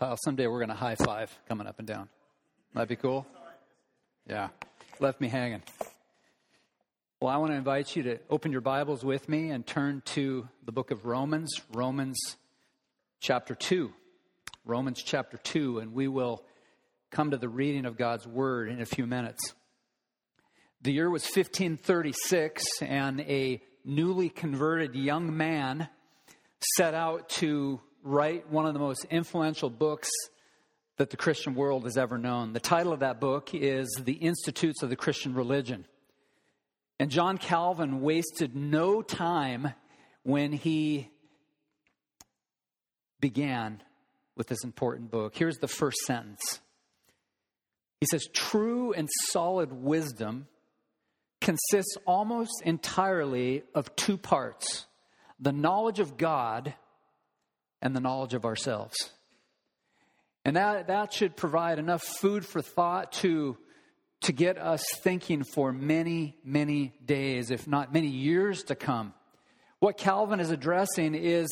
Kyle, someday we're going to high five coming up and down. That'd be cool? Yeah. Left me hanging. Well, I want to invite you to open your Bibles with me and turn to the book of Romans, Romans chapter 2. Romans chapter 2, and we will come to the reading of God's Word in a few minutes. The year was 1536, and a newly converted young man set out to write one of the most influential books that the Christian world has ever known. The title of that book is The Institutes of the Christian Religion. And John Calvin wasted no time when he began with this important book. Here's the first sentence He says, True and solid wisdom consists almost entirely of two parts the knowledge of God and the knowledge of ourselves. And that, that should provide enough food for thought to, to get us thinking for many, many days, if not many years to come. What Calvin is addressing is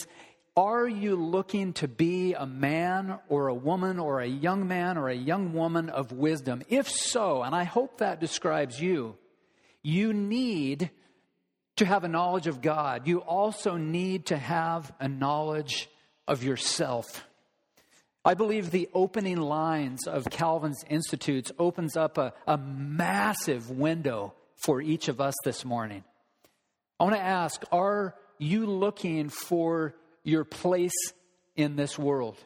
are you looking to be a man or a woman or a young man or a young woman of wisdom? If so, and I hope that describes you, you need to have a knowledge of God. You also need to have a knowledge of yourself. I believe the opening lines of Calvin's Institutes opens up a, a massive window for each of us this morning. I want to ask, are you looking for your place in this world?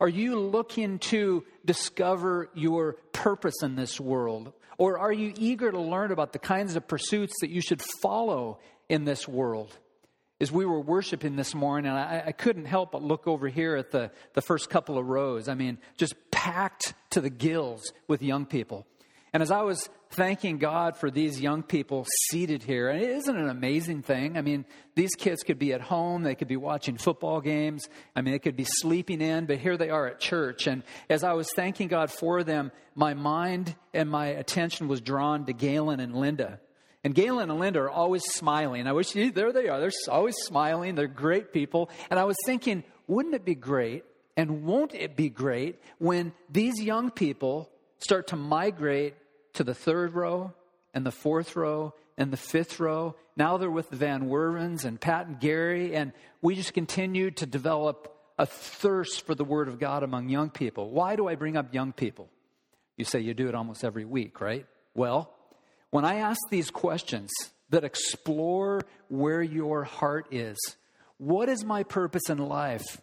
Are you looking to discover your purpose in this world? Or are you eager to learn about the kinds of pursuits that you should follow in this world? As we were worshiping this morning, I, I couldn't help but look over here at the, the first couple of rows. I mean, just packed to the gills with young people. And as I was thanking God for these young people seated here, and it isn't an amazing thing. I mean, these kids could be at home, they could be watching football games, I mean, they could be sleeping in, but here they are at church. And as I was thanking God for them, my mind and my attention was drawn to Galen and Linda. And Galen and Linda are always smiling. I wish, there they are. They're always smiling. They're great people. And I was thinking, wouldn't it be great and won't it be great when these young people start to migrate to the third row and the fourth row and the fifth row. Now they're with the Van Wervens and Pat and Gary, and we just continue to develop a thirst for the Word of God among young people. Why do I bring up young people? You say you do it almost every week, right? Well, when I ask these questions that explore where your heart is, what is my purpose in life?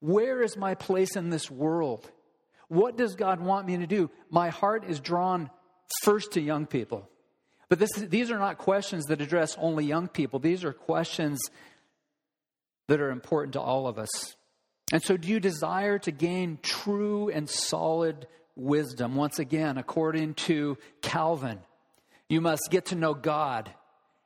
Where is my place in this world? What does God want me to do? My heart is drawn first to young people. But this, these are not questions that address only young people, these are questions that are important to all of us. And so, do you desire to gain true and solid wisdom? Once again, according to Calvin, you must get to know God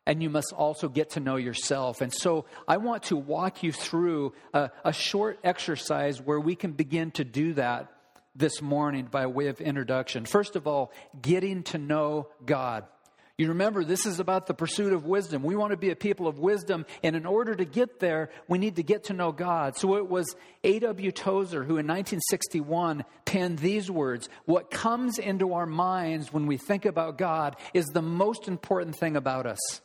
and you must also get to know yourself. And so I want to walk you through a, a, short exercise where we can begin to do that this morning by way of introduction. First of all, getting to know God. You remember, this is about the pursuit of wisdom. We want to be a people of wisdom, and in order to get there, we need to get to know God. So it was A.W. Tozer who in 1961 penned these words What comes into our minds when we think about God is the most important thing about us.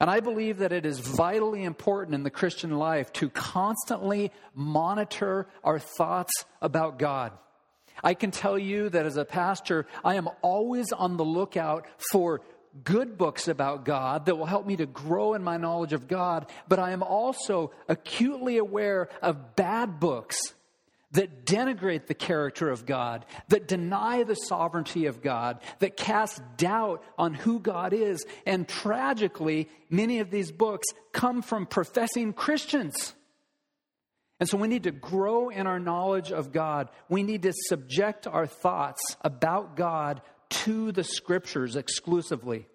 And I believe that it is vitally important in the Christian life to constantly monitor our thoughts about God. I can tell you that as a pastor, I am always on the lookout for good books about God that will help me to grow in my knowledge of God, but I am also acutely aware of bad books that denigrate the character of God, that deny the sovereignty of God, that cast doubt on who God is. And tragically, many of these books come from professing Christians. And so we need to grow in our knowledge of God. We need to subject our thoughts about God to the scriptures exclusively.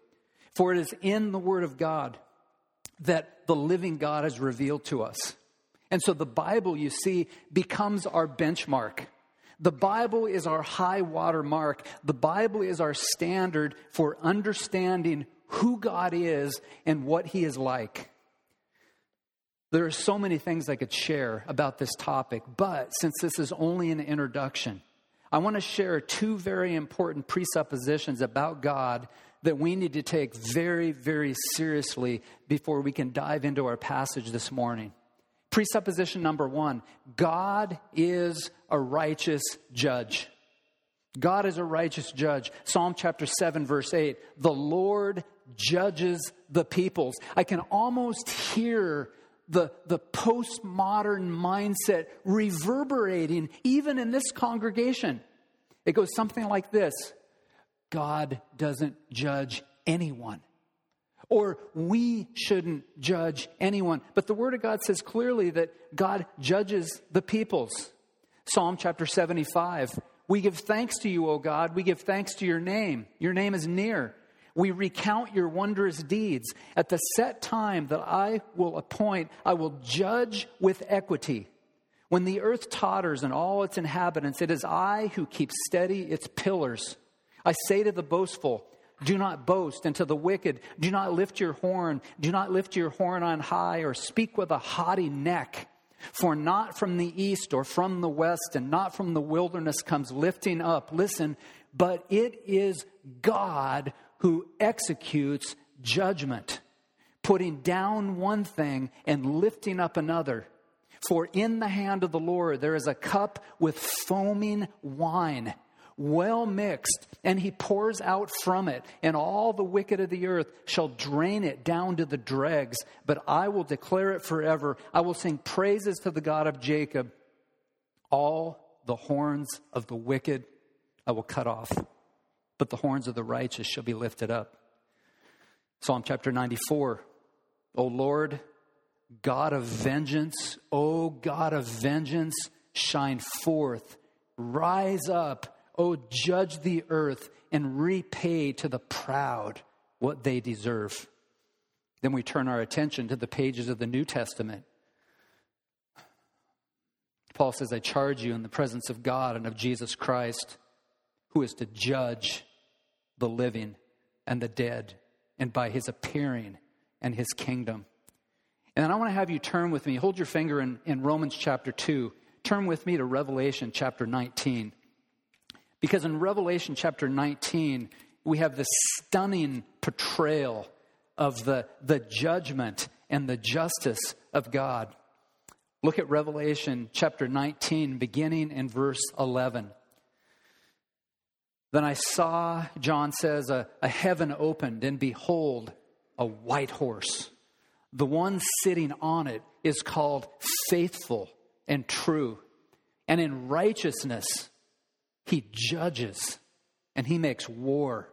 For it is in the Word of God that the living God is revealed to us. And so the Bible, you see, becomes our benchmark. The Bible is our high water mark. The Bible is our standard for understanding who God is and what He is like. There are so many things I could share about this topic, but since this is only an introduction, I want to share two very important presuppositions about God that we need to take very, very seriously before we can dive into our passage this morning. Presupposition number one God is a righteous judge. God is a righteous judge. Psalm chapter 7, verse 8 The Lord judges the peoples. I can almost hear the, the postmodern mindset reverberating even in this congregation. It goes something like this God doesn't judge anyone. Or we shouldn't judge anyone. But the Word of God says clearly that God judges the peoples. Psalm chapter 75 We give thanks to you, O God. We give thanks to your name. Your name is near. We recount your wondrous deeds. At the set time that I will appoint, I will judge with equity. When the earth totters and all its inhabitants, it is I who keep steady its pillars. I say to the boastful, do not boast, and to the wicked, do not lift your horn, do not lift your horn on high, or speak with a haughty neck. For not from the east or from the west, and not from the wilderness comes lifting up, listen, but it is God who executes judgment, putting down one thing and lifting up another. For in the hand of the Lord there is a cup with foaming wine, well mixed, and he pours out from it, and all the wicked of the earth shall drain it down to the dregs. But I will declare it forever. I will sing praises to the God of Jacob. All the horns of the wicked I will cut off but the horns of the righteous shall be lifted up. Psalm chapter 94. O Lord, God of vengeance, O God of vengeance, shine forth. Rise up, O judge the earth, and repay to the proud what they deserve. Then we turn our attention to the pages of the New Testament. Paul says, I charge you in the presence of God and of Jesus Christ who is to judge the living and the dead, and by his appearing and his kingdom. And I want to have you turn with me, hold your finger in, in Romans chapter 2. Turn with me to Revelation chapter 19. Because in Revelation chapter 19, we have this stunning portrayal of the, the judgment and the justice of God. Look at Revelation chapter 19, beginning in verse 11. Then I saw, John says, a, a heaven opened, and behold, a white horse. The one sitting on it is called faithful and true. And in righteousness, he judges and he makes war.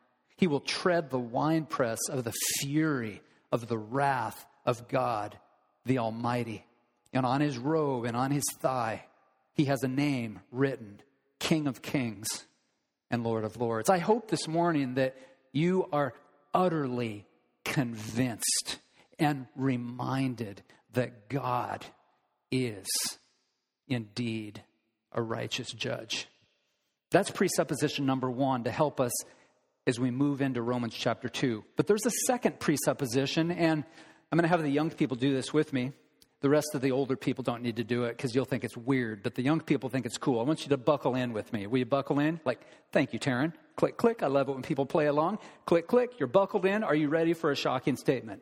He will tread the winepress of the fury of the wrath of God the Almighty. And on his robe and on his thigh, he has a name written King of Kings and Lord of Lords. I hope this morning that you are utterly convinced and reminded that God is indeed a righteous judge. That's presupposition number one to help us as we move into Romans chapter 2. But there's a second presupposition, and I'm going to have the young people do this with me. The rest of the older people don't need to do it because you'll think it's weird, but the young people think it's cool. I want you to buckle in with me. Will you buckle in? Like, thank you, Taryn. Click, click. I love it when people play along. Click, click. You're buckled in. Are you ready for a shocking statement?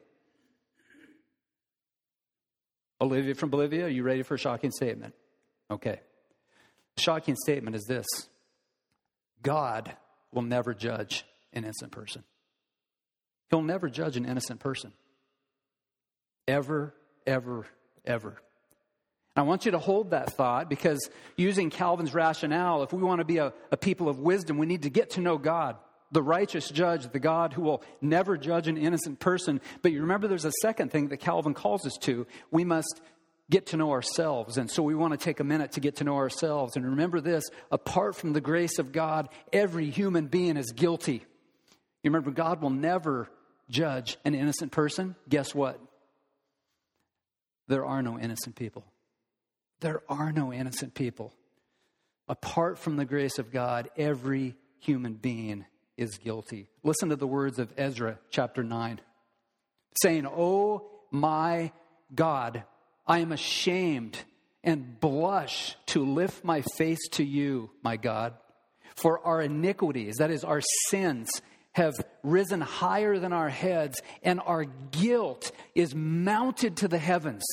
Olivia from Bolivia, are you ready for a shocking statement? Okay. Shocking statement is this God will never judge an innocent person. He'll never judge an innocent person. Ever, ever, ever. I want you to hold that thought because using Calvin's rationale, if we want to be a, a, people of wisdom, we need to get to know God. the righteous judge, the God who will never judge an innocent person. But you remember there's a second thing that Calvin calls us to. We must get to know ourselves. And so we want to take a minute to get to know ourselves. And remember this apart from the grace of God, every human being is guilty. You remember, God will never judge an innocent person. Guess what? There are no innocent people. There are no innocent people. Apart from the grace of God, every human being is guilty. Listen to the words of Ezra chapter 9, saying, Oh my God, I am ashamed and blush to lift my face to you, my God. For our iniquities, that is, our sins, have risen higher than our heads, and our guilt is mounted to the heavens.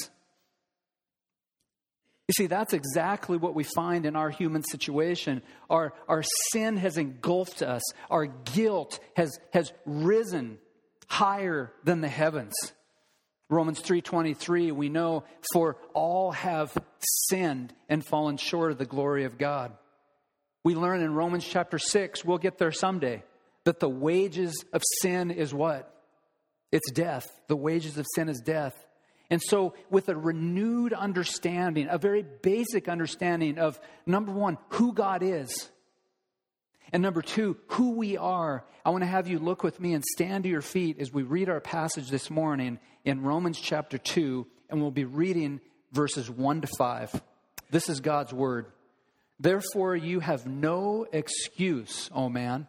You see, that's exactly what we find in our human situation. Our, our sin has engulfed us, our guilt has, has risen higher than the heavens. Romans 3:23 we know for all have sinned and fallen short of the glory of God. We learn in Romans chapter 6, we'll get there someday, that the wages of sin is what? It's death. The wages of sin is death. And so, with a renewed understanding, a very basic understanding of number one, who God is, and number two, who we are, I want to have you look with me and stand to your feet as we read our passage this morning in Romans chapter 2, and we'll be reading verses 1 to 5. This is God's word. Therefore, you have no excuse, O man,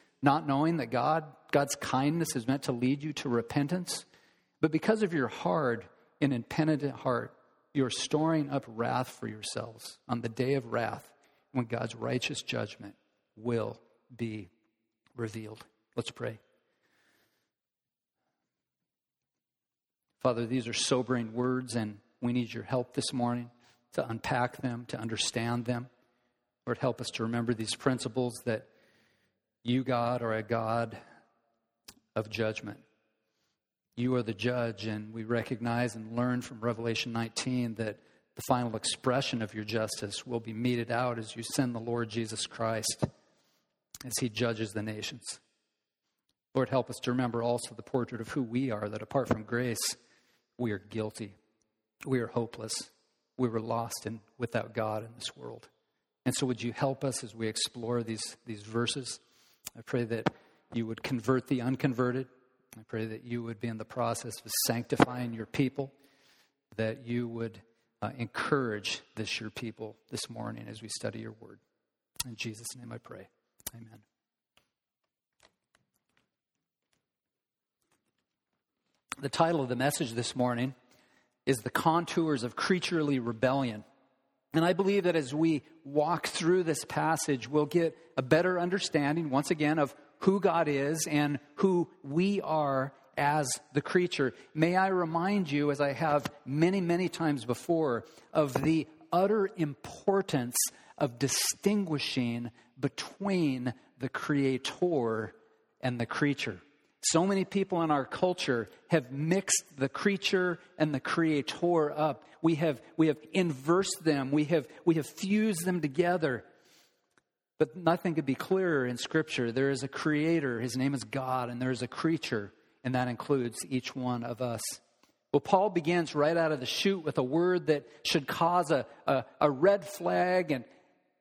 not knowing that God, God's kindness is meant to lead you to repentance? But because of your hard and impenitent heart, you're storing up wrath for yourselves on the day of wrath when God's righteous judgment will be revealed. Let's pray. Father, these are sobering words, and we need your help this morning to unpack them, to understand them. Lord, help us to remember these principles that you, God, are a God of judgment. You are the judge, and we recognize and learn from Revelation 19 that the final expression of your justice will be meted out as you send the Lord Jesus Christ as he judges the nations. Lord, help us to remember also the portrait of who we are, that apart from grace, we are guilty. We are hopeless. We were lost and without God in this world. And so, would you help us as we explore these, these verses? I pray that you would convert the unconverted, I pray that you would be in the process of sanctifying your people, that you would uh, encourage this your people this morning as we study your word. In Jesus' name I pray. Amen. The title of the message this morning is The Contours of Creaturely Rebellion. And I believe that as we walk through this passage, we'll get a better understanding, once again, of who God is and who we are as the creature. May I remind you, as I have many, many times before, of the utter importance of distinguishing between the creator and the creature. So many people in our culture have mixed the creature and the creator up. We have, we have inversed them. We have, we have fused them together. But nothing could be clearer in Scripture. There is a creator, his name is God, and there is a creature, and that includes each one of us. Well, Paul begins right out of the chute with a word that should cause a, a, a red flag and,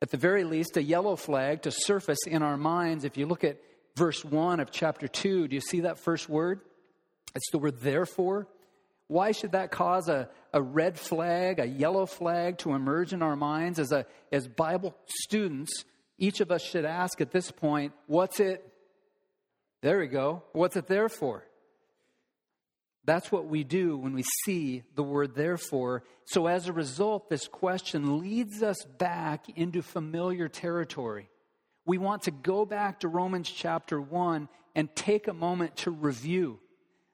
at the very least, a yellow flag to surface in our minds. If you look at verse 1 of chapter 2, do you see that first word? It's the word therefore. Why should that cause a, a red flag, a yellow flag to emerge in our minds as, a, as Bible students? each of us should ask at this point, what's it? There we go. What's it there for? That's what we do when we see the word therefore. So, as a result, this question leads us back into familiar territory. We want to go back to Romans chapter 1 and take a moment to review.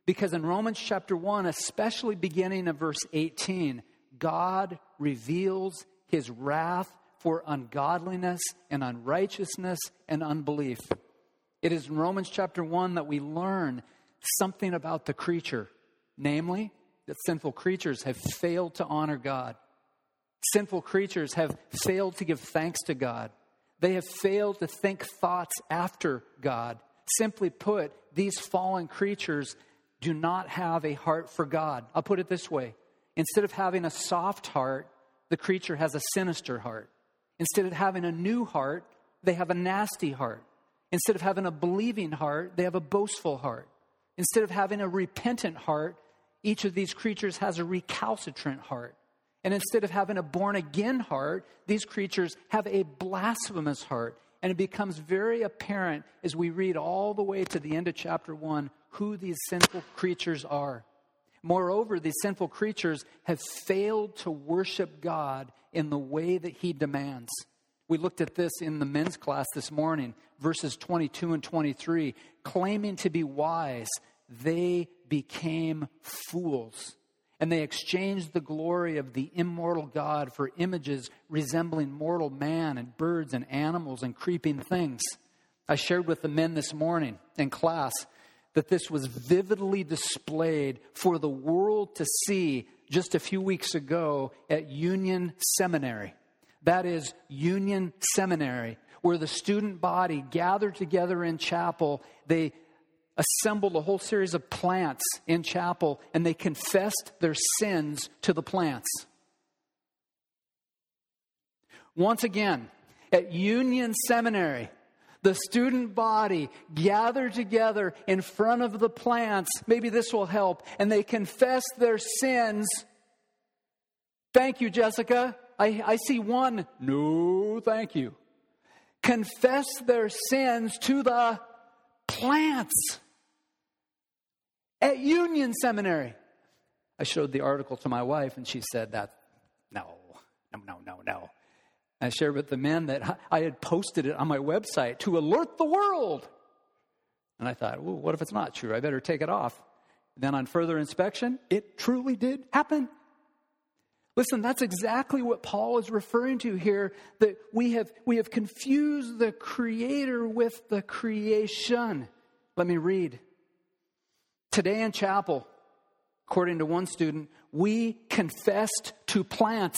Because in Romans chapter 1, especially beginning of verse 18, God reveals his wrath for ungodliness and unrighteousness and unbelief. It is in Romans chapter 1 that we learn something about the creature, namely, that sinful creatures have failed to honor God. Sinful creatures have failed to give thanks to God. They have failed to think thoughts after God. Simply put, these fallen creatures do not have a heart for God. I'll put it this way instead of having a soft heart, the creature has a sinister heart. Instead of having a new heart, they have a nasty heart. Instead of having a believing heart, they have a boastful heart. Instead of having a repentant heart, each of these creatures has a recalcitrant heart. And instead of having a born again heart, these creatures have a blasphemous heart. And it becomes very apparent as we read all the way to the end of chapter 1 who these sinful creatures are. Moreover, these sinful creatures have failed to worship God in the way that He demands. We looked at this in the men's class this morning, verses 22 and 23. Claiming to be wise, they became fools and they exchanged the glory of the immortal God for images resembling mortal man and birds and animals and creeping things. I shared with the men this morning in class that this was vividly displayed for the world to see just a few weeks ago at Union Seminary. That is Union Seminary, where the student body gathered together in chapel. They assembled a whole series of plants in chapel and they confessed their sins to the plants. Once again, at Union Seminary, the student body gathered together in front of the plants. Maybe this will help. And they confessed their sins. Thank you, Jessica. I, I see one. No, thank you. Confess their sins to the plants at Union Seminary. I showed the article to my wife, and she said that no, no, no, no, no. I shared with the men that I had posted it on my website to alert the world. And I thought, well, what if it's not true? I better take it off. Then on further inspection, it truly did happen. Listen, that's exactly what Paul is referring to here that we have, we have confused the creator with the creation. Let me read Today in chapel, according to one student, we confessed to plants.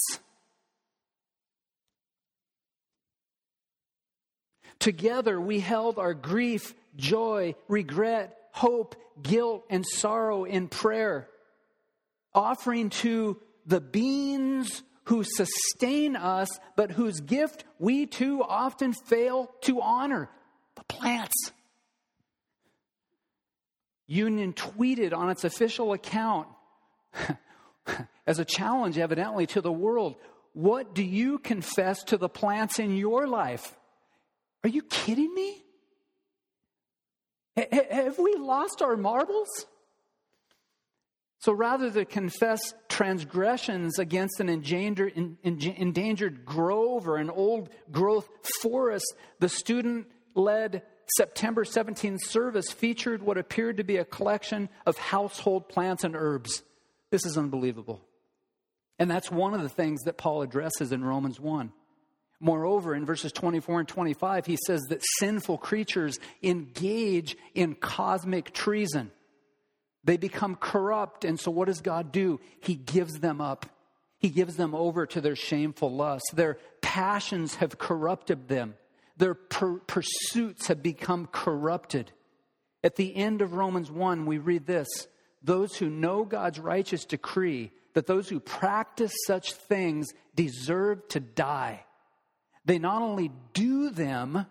Together, we held our grief, joy, regret, hope, guilt, and sorrow in prayer, offering to the beings who sustain us, but whose gift we too often fail to honor the plants. Union tweeted on its official account as a challenge, evidently, to the world What do you confess to the plants in your life? Are you kidding me? Have we lost our marbles? So rather than confess transgressions against an endangered, grove or an old growth forest, the student led September 17 service featured what appeared to be a collection of household plants and herbs. This is unbelievable. And that's one of the things that Paul addresses in Romans 1. Moreover, in verses 24 and 25, he says that sinful creatures engage in cosmic treason. They become corrupt, and so what does God do? He gives them up. He gives them over to their shameful lusts. Their passions have corrupted them. Their per- pursuits have become corrupted. At the end of Romans 1, we read this Those who know God's righteous decree that those who practice such things deserve to die. They not only do them,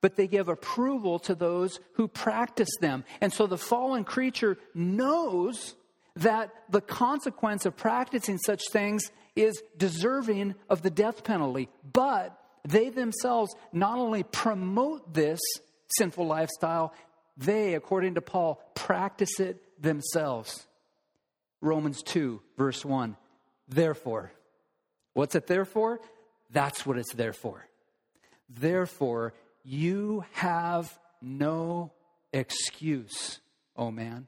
but they give approval to those who practice them. And so the fallen creature knows that the consequence of practicing such things is deserving of the death penalty. But they themselves not only promote this sinful lifestyle, they, according to Paul, practice it themselves. Romans 2, verse 1. Therefore, what's it there for? That's what it's there for. Therefore, you have no excuse, oh man.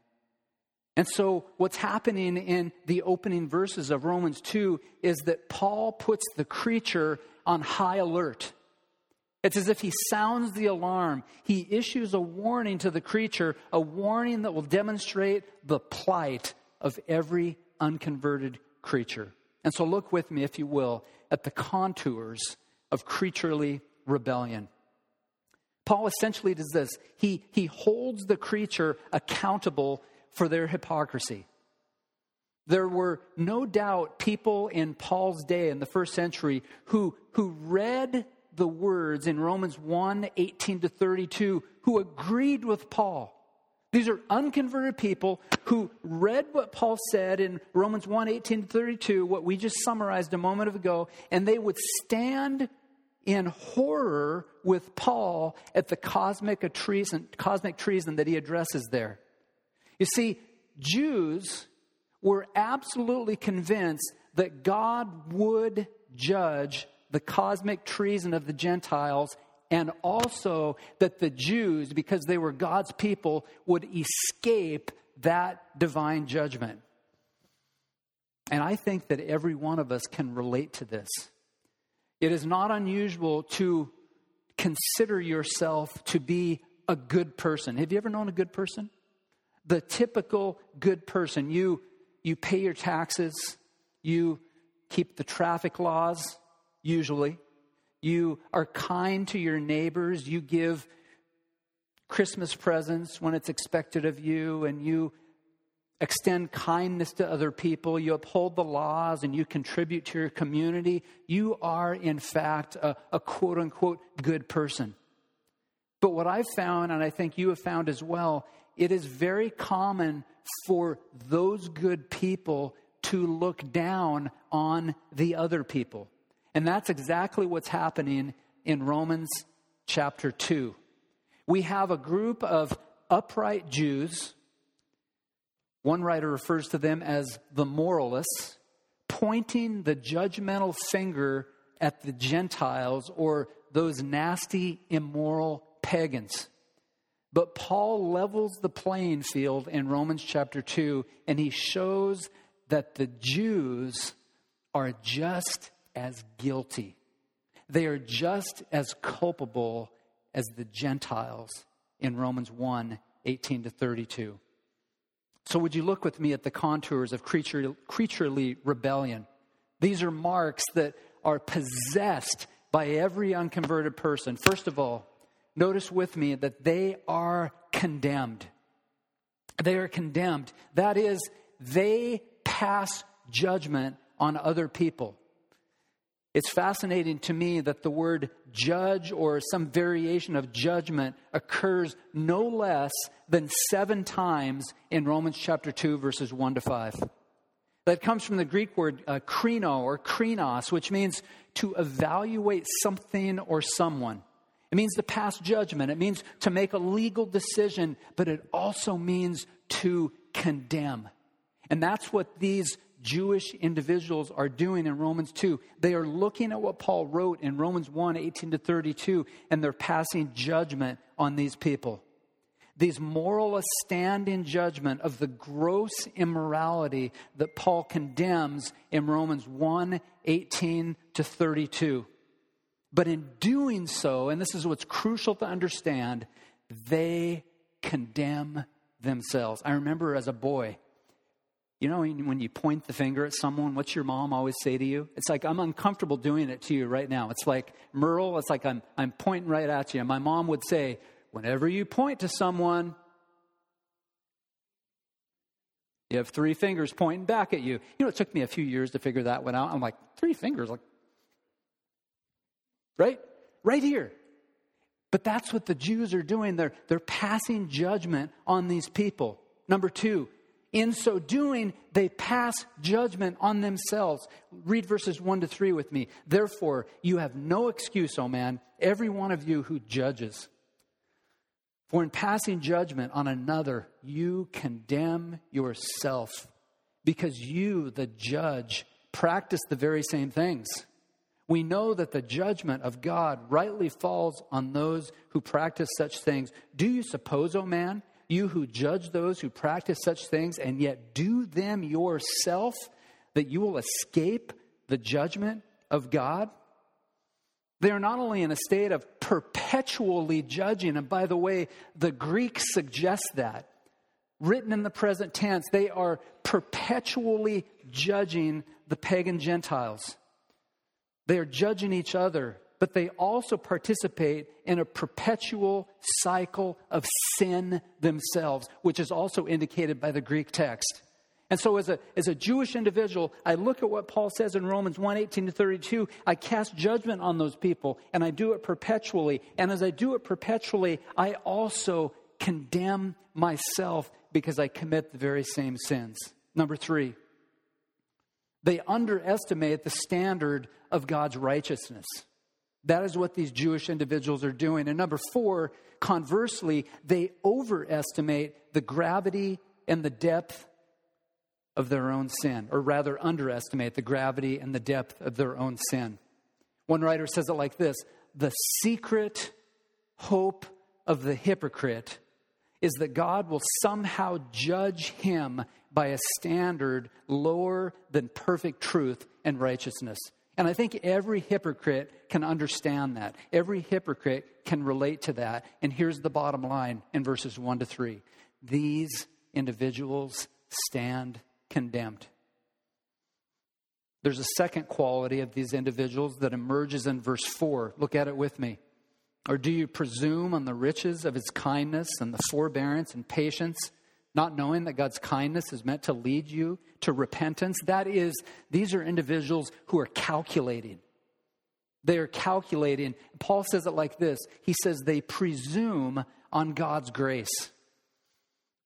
And so, what's happening in the opening verses of Romans 2 is that Paul puts the creature on high alert. It's as if he sounds the alarm. He issues a warning to the creature, a warning that will demonstrate the plight of every unconverted creature. And so, look with me, if you will, at the contours of creaturely rebellion. Paul essentially does this he, he holds the creature accountable for their hypocrisy. There were no doubt people in Paul's day in the first century who, who read the words in Romans 1 18 to 32 who agreed with Paul. These are unconverted people who read what Paul said in Romans 1 18 to 32, what we just summarized a moment ago, and they would stand in horror with Paul at the cosmic treason, cosmic treason that he addresses there. You see, Jews were absolutely convinced that God would judge the cosmic treason of the Gentiles and also that the Jews, because they were God's people, would escape that divine judgment. And I think that every one of us can relate to this. It is not unusual to consider yourself to be a good person. Have you ever known a good person? The typical good person. You, you pay your taxes, you keep the traffic laws, usually. You are kind to your neighbors, you give Christmas presents when it's expected of you, and you extend kindness to other people, you uphold the laws, and you contribute to your community, you are, in fact, a, a, quote unquote good person. But what I've found, and I think you have found as well, it is very common for those good people to look down on the other people. And that's exactly what's happening in Romans chapter 2. We have a group of upright Jews one writer refers to them as the moralists, pointing the judgmental finger at the Gentiles or those nasty, immoral pagans. But Paul levels the playing field in Romans chapter 2, and he shows that the Jews are just as guilty. They are just as culpable as the Gentiles in Romans 1 18 to 32. So, would you look with me at the contours of creature, creaturely rebellion? These are marks that are possessed by every unconverted person. First of all, notice with me that they are condemned. They are condemned. That is, they pass judgment on other people. It's fascinating to me that the word judge or some variation of judgment occurs no less than seven times in Romans chapter 2, verses 1 to 5. That comes from the Greek word uh, krino or krinos, which means to evaluate something or someone. It means to pass judgment. It means to make a legal decision, but it also means to condemn. And that's what these Jewish individuals are doing in Romans 2. They are looking at what Paul wrote in Romans 1 18 to 32, and they're passing judgment on these people. These moralists stand in judgment of the gross immorality that Paul condemns in Romans 1 18 to 32. But in doing so, and this is what's crucial to understand, they condemn themselves. I remember as a boy, you know, when you point the finger at someone, what's your mom always say to you? It's like, I'm uncomfortable doing it to you right now. It's like, Merle, it's like I'm, I'm pointing right at you. And my mom would say, whenever you point to someone, you have three fingers pointing back at you. You know, it took me a few years to figure that one out. I'm like, three fingers? Like, right? Right here. But that's what the Jews are doing. They're, they're passing judgment on these people. Number two, in so doing, they pass judgment on themselves. Read verses 1 to 3 with me. Therefore, you have no excuse, O man, every one of you who judges. For in passing judgment on another, you condemn yourself, because you, the judge, practice the very same things. We know that the judgment of God rightly falls on those who practice such things. Do you suppose, O oh man, you who judge those who practice such things and yet do them yourself, that you will escape the judgment of God? They are not only in a state of perpetually judging, and by the way, the Greek suggests that. Written in the present tense, they are perpetually judging the pagan Gentiles. They are judging each other, but they also participate in a perpetual cycle of sin themselves, which is also indicated by the Greek text. And so, as a, as a Jewish individual, I look at what Paul says in Romans 1 18 to 32. I cast judgment on those people, and I do it perpetually. And as I do it perpetually, I also condemn myself because I commit the very same sins. Number three, they underestimate the standard of God's righteousness. That is what these Jewish individuals are doing. And number four, conversely, they overestimate the gravity and the depth of their own sin, or rather, underestimate the gravity and the depth of their own sin. One writer says it like this The secret hope of the hypocrite is that God will somehow judge him by a standard lower than perfect truth and righteousness. And I think every hypocrite can understand that. Every hypocrite can relate to that. And here's the bottom line in verses 1 to 3 these individuals stand condemned. There's a second quality of these individuals that emerges in verse 4. Look at it with me. Or do you presume on the riches of his kindness and the forbearance and patience, not knowing that God's kindness is meant to lead you to repentance? That is, these are individuals who are calculating. They are calculating. Paul says it like this He says they presume on God's grace.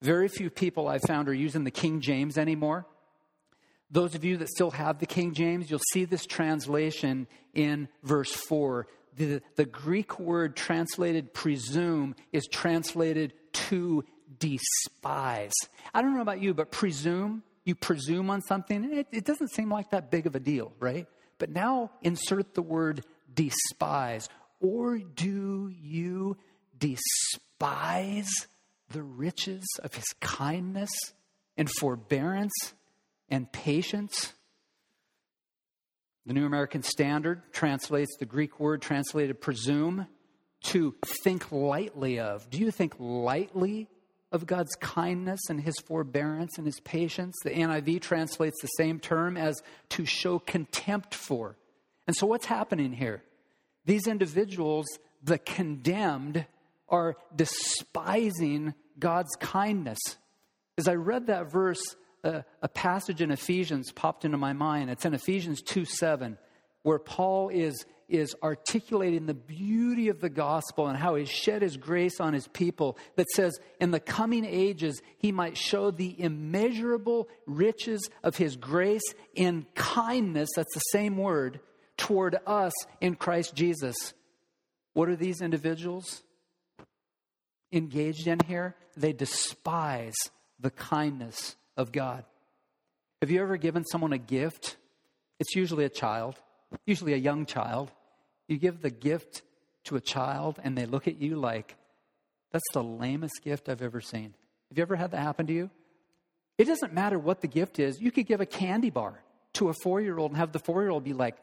Very few people I've found are using the King James anymore. Those of you that still have the King James, you'll see this translation in verse 4. The, the Greek word translated presume is translated to despise. I don't know about you, but presume, you presume on something, it, it doesn't seem like that big of a deal, right? But now insert the word despise. Or do you despise the riches of his kindness and forbearance and patience. The New American Standard translates the Greek word translated presume to think lightly of. Do you think lightly of God's kindness and his forbearance and his patience? The NIV translates the same term as to show contempt for. And so, what's happening here? These individuals, the condemned, are despising God's kindness. As I read that verse, uh, a passage in Ephesians popped into my mind. It's in Ephesians 2 7, where Paul is, is articulating the beauty of the gospel and how he shed his grace on his people. That says, in the coming ages, he might show the immeasurable riches of his grace in kindness, that's the same word, toward us in Christ Jesus. What are these individuals? engaged in here, they despise the kindness of God. Have you ever given someone a gift? It's usually a child, usually a young child. You give the gift to a child and they look at you like, that's the lamest gift I've ever seen. Have you ever had that happen to you? It doesn't matter what the gift is. You could give a candy bar to a four year old and have the four year old be like,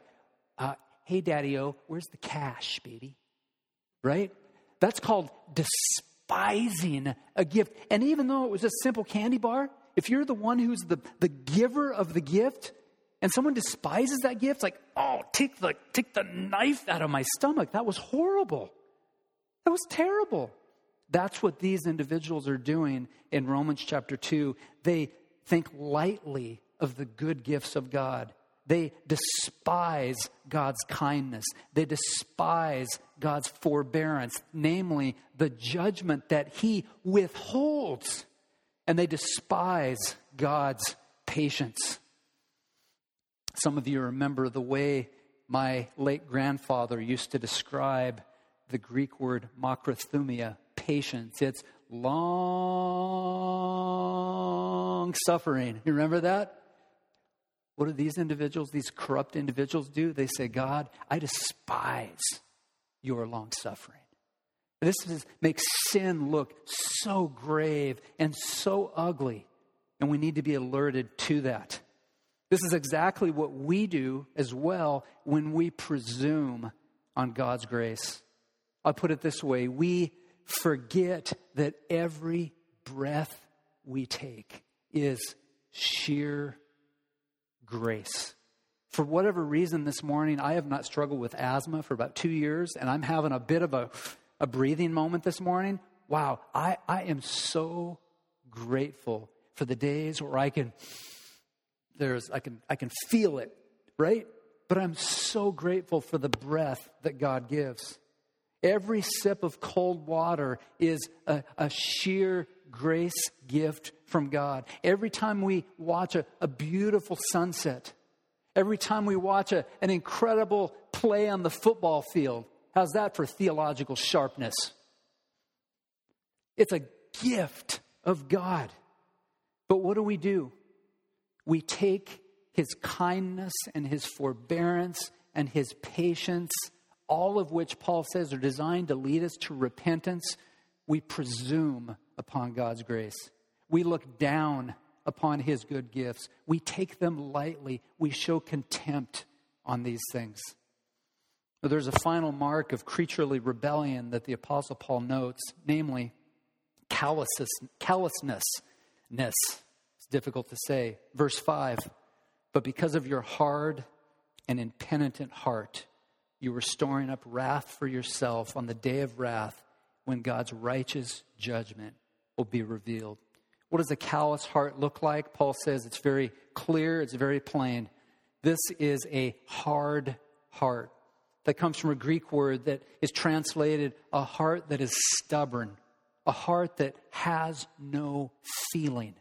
uh, hey, daddy o, where's the cash, baby? Right? That's called despising a gift. And even though it was a simple candy bar, if you're the one who's the, the giver of the gift and someone despises that gift, like, oh, take the, take the knife out of my stomach. That was horrible. That was terrible. That's what these individuals are doing in Romans chapter 2. They think lightly of the good gifts of God. They despise God's kindness. They despise God's forbearance, namely the judgment that He withholds. And they despise God's patience. Some of you remember the way my late grandfather used to describe the Greek word makrothumia, patience. It's long suffering. You remember that? What do these individuals, these corrupt individuals, do? They say, God, I despise your long suffering. This is, makes sin look so grave and so ugly, and we need to be alerted to that. This is exactly what we do as well when we presume on God's grace. I'll put it this way we forget that every breath we take is sheer grace. For whatever reason this morning, I have not struggled with asthma for about two years, and I'm having a bit of a, a breathing moment this morning. Wow, I, I am so grateful for the days where I can there's I can I can feel it, right? But I'm so grateful for the breath that God gives. Every sip of cold water is a, a sheer grace gift from God. Every time we watch a, a beautiful sunset, every time we watch a, an incredible play on the football field, how's that for theological sharpness? It's a gift of God. But what do we do? We take his kindness and his forbearance and his patience, all of which Paul says are designed to lead us to repentance. We presume upon God's grace. We look down upon his good gifts. We take them lightly. We show contempt on these things. But there's a final mark of creaturely rebellion that the Apostle Paul notes, namely callousness. Difficult to say. Verse 5 But because of your hard and impenitent heart, you were storing up wrath for yourself on the day of wrath when God's righteous judgment will be revealed. What does a callous heart look like? Paul says it's very clear, it's very plain. This is a hard heart. That comes from a Greek word that is translated a heart that is stubborn, a heart that has no feeling.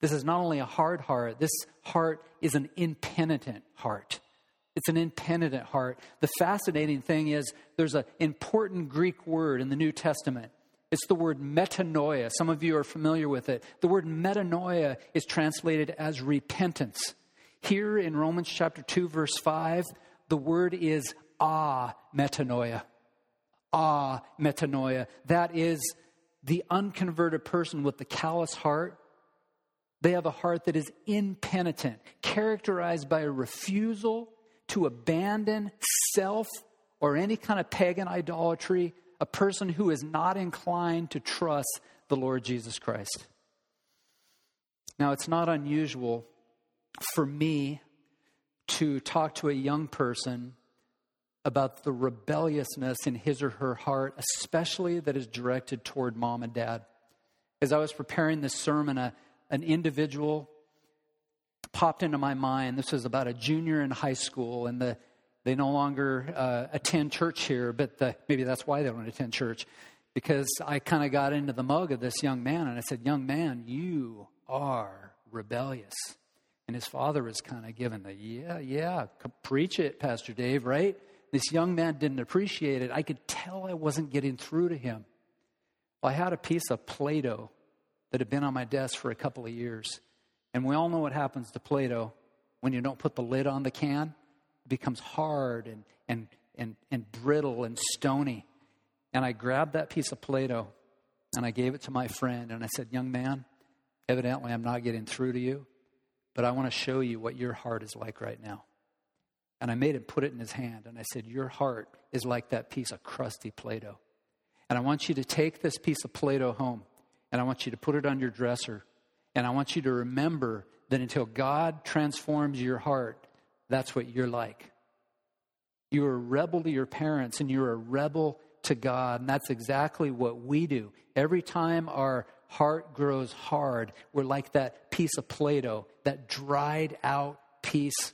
This is not only a hard heart, this heart is an impenitent heart. It's an impenitent heart. The fascinating thing is there's an important Greek word in the New Testament it's the word metanoia. Some of you are familiar with it. The word metanoia is translated as repentance. Here in Romans chapter 2, verse 5, the word is ah metanoia. Ah metanoia. That is the unconverted person with the callous heart. They have a heart that is impenitent, characterized by a refusal to abandon self or any kind of pagan idolatry a person who is not inclined to trust the Lord Jesus Christ. Now, it's not unusual for me to talk to a young person about the rebelliousness in his or her heart, especially that is directed toward mom and dad. As I was preparing this sermon, a, an individual popped into my mind. This was about a junior in high school, and the they no longer uh, attend church here, but the, maybe that's why they don't attend church. Because I kind of got into the mug of this young man, and I said, Young man, you are rebellious. And his father was kind of giving the, Yeah, yeah, preach it, Pastor Dave, right? This young man didn't appreciate it. I could tell I wasn't getting through to him. Well, I had a piece of Play Doh that had been on my desk for a couple of years. And we all know what happens to Play Doh when you don't put the lid on the can It becomes hard and, and, and, and brittle and stony. And I grabbed that piece of Play Doh and I gave it to my friend and I said, Young man, evidently I'm not getting through to you, but I want to show you what your heart is like right now. And I made him put it in his hand and I said, Your heart is like that piece of crusty Play Doh. And I want you to take this piece of Play Doh home and I want you to put it on your dresser. And I want you to remember that until God transforms your heart, that's what you're like. You're a rebel to your parents and you're a rebel to God. And that's exactly what we do. Every time our heart grows hard, we're like that piece of Play Doh, that dried out piece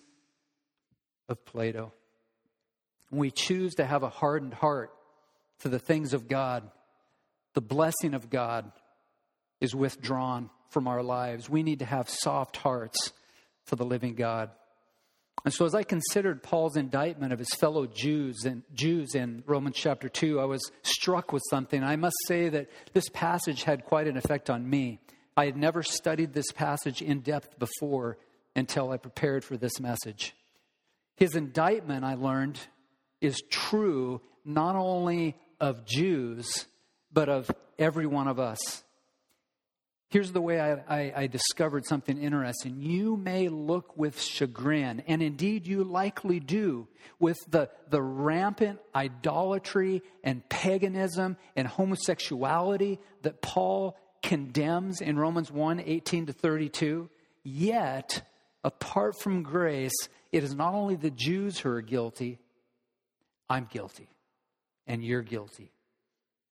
of Play Doh. We choose to have a hardened heart to the things of God. The blessing of God is withdrawn from our lives. We need to have soft hearts for the living God. And so, as I considered Paul's indictment of his fellow Jews and Jews in Romans chapter two, I was struck with something. I must say that this passage had quite an effect on me. I had never studied this passage in depth before, until I prepared for this message. His indictment, I learned, is true not only of Jews, but of every one of us. Here's the way I, I, I, discovered something interesting. You may look with chagrin, and indeed you likely do, with the, the rampant idolatry and paganism and homosexuality that Paul condemns in Romans 1 18 to 32. Yet, apart from grace, it is not only the Jews who are guilty, I'm guilty, and you're guilty.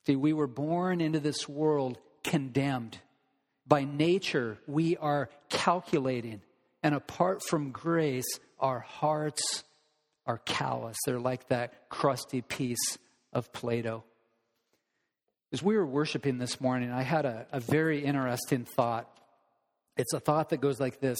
See, we were born into this world condemned by nature, we are calculating. And apart from grace, our hearts are callous. They're like that crusty piece of Play Doh. As we were worshiping this morning, I had a, a very interesting thought. It's a thought that goes like this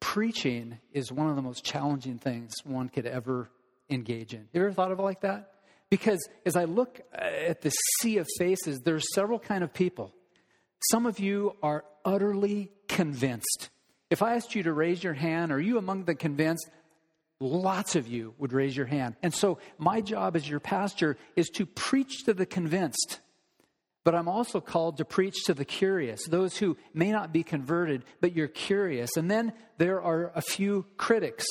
Preaching is one of the most challenging things one could ever engage in. You ever thought of it like that? Because as I look at the sea of faces, there's several kind of people. Some of you are utterly convinced. If I asked you to raise your hand, are you among the convinced? Lots of you would raise your hand. And so, my job as your pastor is to preach to the convinced. But I'm also called to preach to the curious, those who may not be converted, but you're curious. And then there are a few critics.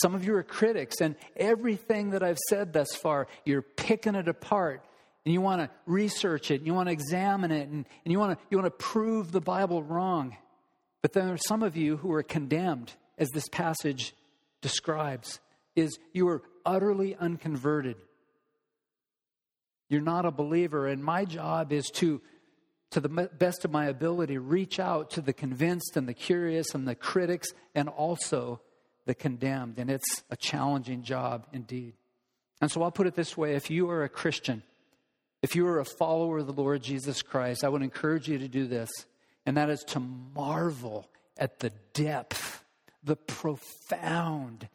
Some of you are critics, and everything that I've said thus far, you're picking it apart and you want to research it, and you want to examine it, and, and you, want to, you want to prove the Bible wrong. But then there are some of you who are condemned, as this passage describes, is you are utterly unconverted. You're not a believer, and my job is to, to the best of my ability, reach out to the convinced and the curious and the critics and also the condemned. And it's a challenging job indeed. And so I'll put it this way if you are a Christian, if you are a follower of the Lord Jesus Christ, I would encourage you to do this, and that is to marvel at the depth, the profound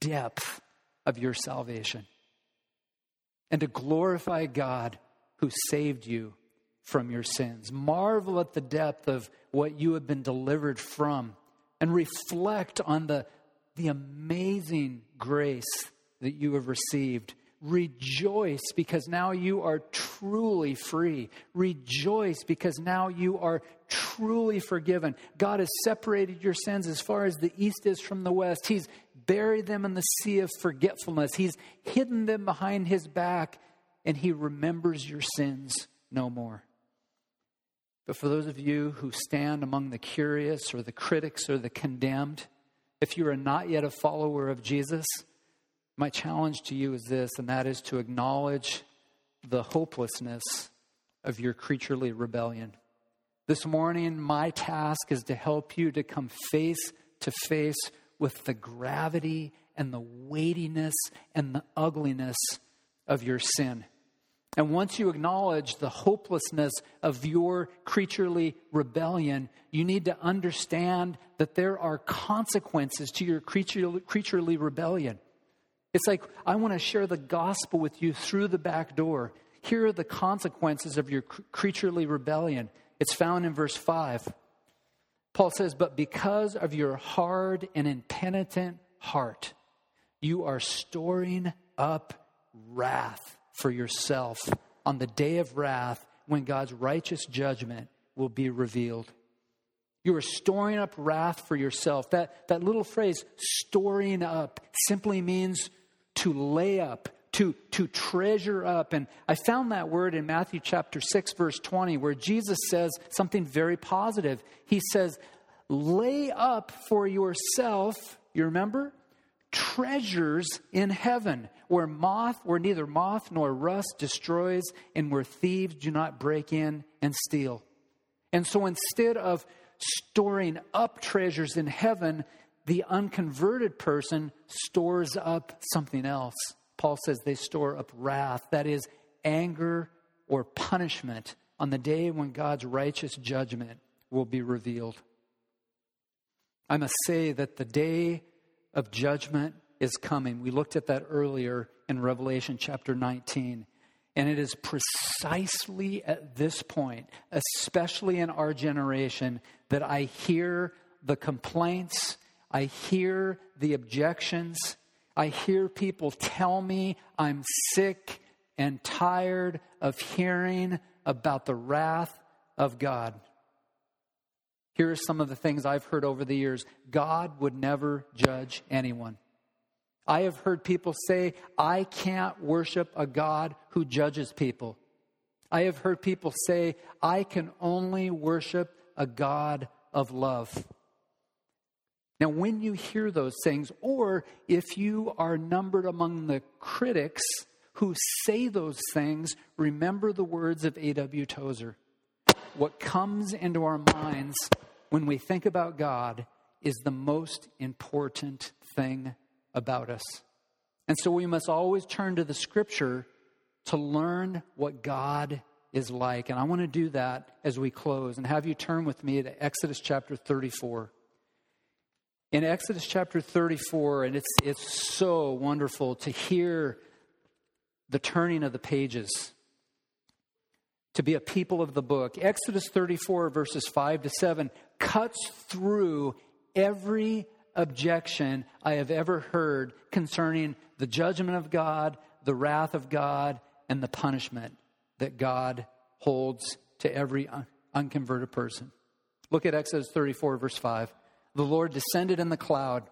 depth of your salvation, and to glorify God who saved you from your sins. Marvel at the depth of what you have been delivered from, and reflect on the, the amazing grace that you have received Rejoice because now you are truly free. Rejoice because now you are truly forgiven. God has separated your sins as far as the east is from the west. He's buried them in the sea of forgetfulness. He's hidden them behind his back, and He remembers your sins no more. But for those of you who stand among the curious or the critics or the condemned, if you are not yet a follower of Jesus, my challenge to you is this, and that is to acknowledge the hopelessness of your creaturely rebellion. This morning, my task is to help you to come face to face with the gravity and the weightiness and the ugliness of your sin. And once you acknowledge the hopelessness of your creaturely rebellion, you need to understand that there are consequences to your creaturely, rebellion. It's like, I want to share the gospel with you through the back door. Here are the consequences of your creaturely rebellion. It's found in verse 5. Paul says, But because of your hard and impenitent heart, you are storing up wrath for yourself on the day of wrath when God's righteous judgment will be revealed. You are storing up wrath for yourself. That, that little phrase, storing up, simply means to lay up, to, to treasure up. And I found that word in Matthew chapter 6, verse 20, where Jesus says something very positive. He says, Lay up for yourself, you remember? Treasures in heaven, where moth, where neither moth nor rust destroys, and where thieves do not break in and steal. And so instead of storing up treasures in heaven, the unconverted person stores up something else. Paul says they store up wrath, that is, anger or punishment on the day when God's righteous judgment will be revealed. I must say that the day of judgment is coming. We looked at that earlier in Revelation chapter 19. And it is precisely at this point, especially in our generation, that I hear the complaints I hear the objections. I hear people tell me I'm sick and tired of hearing about the wrath of God. Here are some of the things I've heard over the years God would never judge anyone. I have heard people say, I can't worship a God who judges people. I have heard people say, I can only worship a God of love. Now, when you hear those things, or if you are numbered among the critics who say those things, remember the words of A.W. Tozer. What comes into our minds when we think about God is the most important thing about us. And so we must always turn to the scripture to learn what God is like. And I want to do that as we close and have you turn with me to Exodus chapter 34. In Exodus chapter 34, and it's, it's so wonderful to hear the turning of the pages, to be a people of the book. Exodus 34, verses 5 to 7, cuts through every objection I have ever heard concerning the judgment of God, the wrath of God, and the punishment that God holds to every unconverted person. Look at Exodus 34, verse 5. The Lord descended in the cloud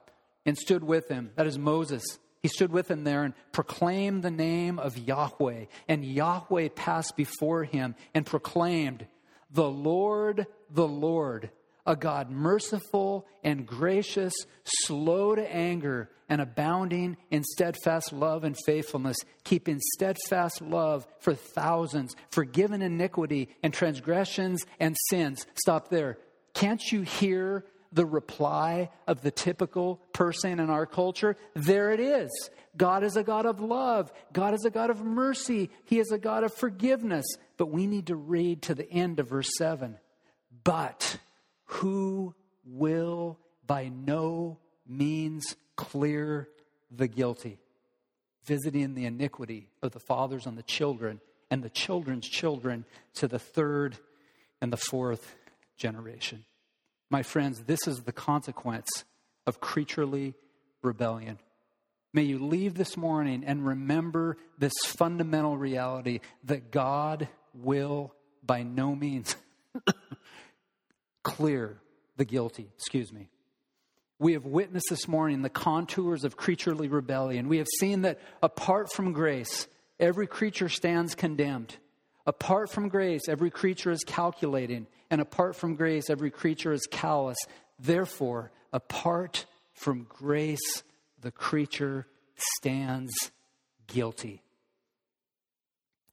and stood with him. That is Moses. He stood with him there and proclaimed the name of Yahweh. And Yahweh passed before him and proclaimed, The Lord, the Lord, a God merciful and gracious, slow to anger, and abounding in steadfast love and faithfulness, keeping steadfast love for thousands, forgiven iniquity and transgressions and sins. Stop there. Can't you hear the reply of the typical person in our culture? There it is. God is a God of love. God is a God of mercy. He is a God of forgiveness. But we need to read to the end of verse 7. But who will by no means clear the guilty, visiting the iniquity of the fathers on the children and the children's children to the third and the fourth generation. My friends, this is the consequence of creaturely rebellion. May you leave this morning and remember this fundamental reality that God will by no means clear the guilty. Excuse me. We have witnessed this morning the contours of creaturely rebellion. We have seen that apart from grace, every creature stands condemned. Apart from grace, every creature is calculating. And apart from grace, every creature is callous. Therefore, apart from grace, the creature stands guilty.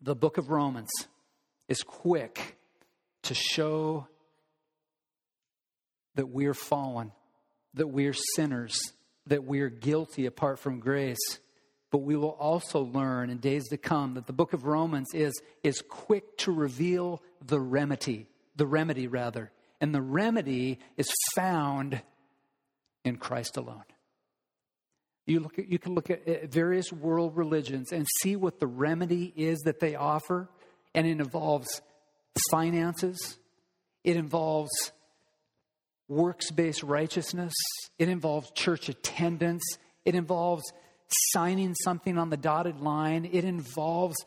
The book of Romans is quick to show that we're fallen, that we're sinners, that we're guilty apart from grace. But we will also learn in days to come that the book of Romans is, is quick to reveal the remedy, the remedy rather. And the remedy is found in Christ alone. You, look at, you can look at various world religions and see what the remedy is that they offer, and it involves finances, it involves works based righteousness, it involves church attendance, it involves signing something on the dotted line, it involves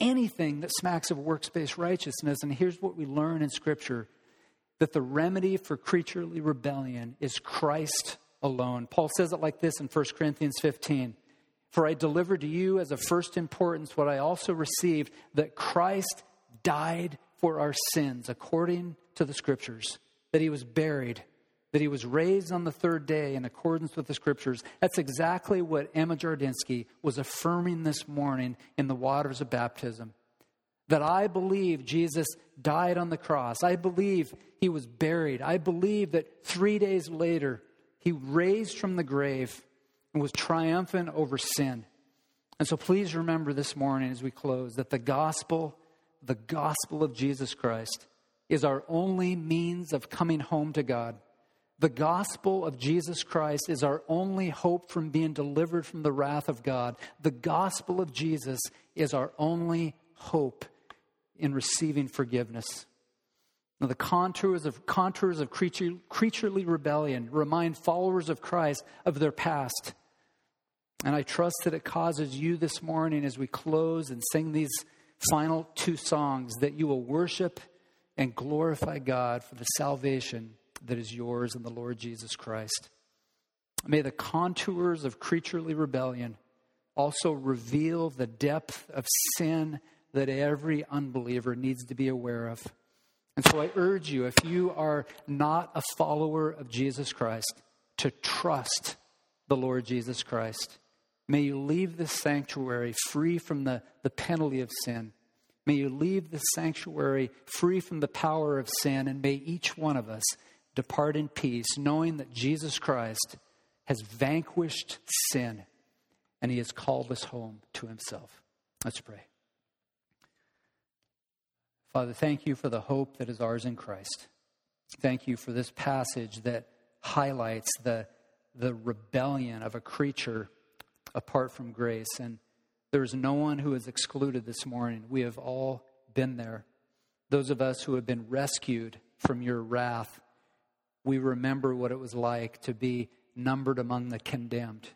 anything that smacks of works based righteousness. And here's what we learn in Scripture that the remedy for creaturely rebellion is Christ alone. Paul says it like this in 1 Corinthians 15 For I delivered to you as of first importance what I also received that Christ died for our sins according to the Scriptures that he was buried, that he was raised on the third day in accordance with the scriptures. That's exactly what Emma Jardinsky was affirming this morning in the waters of baptism. That I believe Jesus died on the cross. I believe he was buried. I believe that three days later he raised from the grave and was triumphant over sin. And so please remember this morning as we close that the gospel, the gospel of Jesus Christ, is our only means of coming home to God. The gospel of Jesus Christ is our only hope from being delivered from the wrath of God. The gospel of Jesus is our only hope in receiving forgiveness. Now, the contours of contours of creature, creaturely rebellion remind followers of Christ of their past. And I trust that it causes you this morning as we close and sing these final two songs that you will worship and glorify God for the salvation that is yours in the Lord Jesus Christ. May the contours of creaturely rebellion also reveal the depth of sin that every unbeliever needs to be aware of. And so I urge you, if you are not a follower of Jesus Christ, to trust the Lord Jesus Christ. May you leave this sanctuary free from the, the penalty of sin. May you leave this sanctuary free from the power of sin, and may each one of us depart in peace, knowing that Jesus Christ has vanquished sin and he has called us home to himself. Let's pray. Father, thank you for the hope that is ours in Christ. Thank you for this passage that highlights the, the rebellion of a creature apart from grace. And there is no one who is excluded this morning. We have all been there. Those of us who have been rescued from your wrath, we remember what it was like to be numbered among the condemned.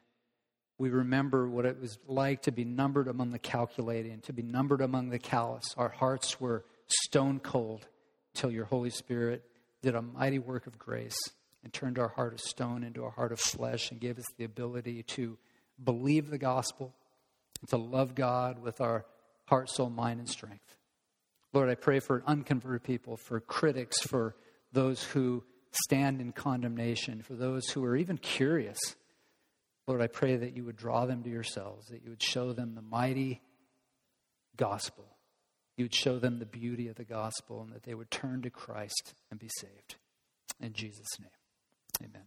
We remember what it was like to be numbered among the calculating, to be numbered among the callous. Our hearts were stone cold till your Holy Spirit did a mighty work of grace and turned our heart of stone into a heart of flesh and gave us the ability to believe the gospel and to love God with our heart, soul, mind, and strength. Lord, I pray for unconverted people, for critics, for those who stand in condemnation, for those who are even curious. Lord, I pray that you would draw them to yourselves, that you would show them the mighty gospel you would show them the beauty of the gospel and that they would turn to Christ and be saved. In Jesus' name, amen.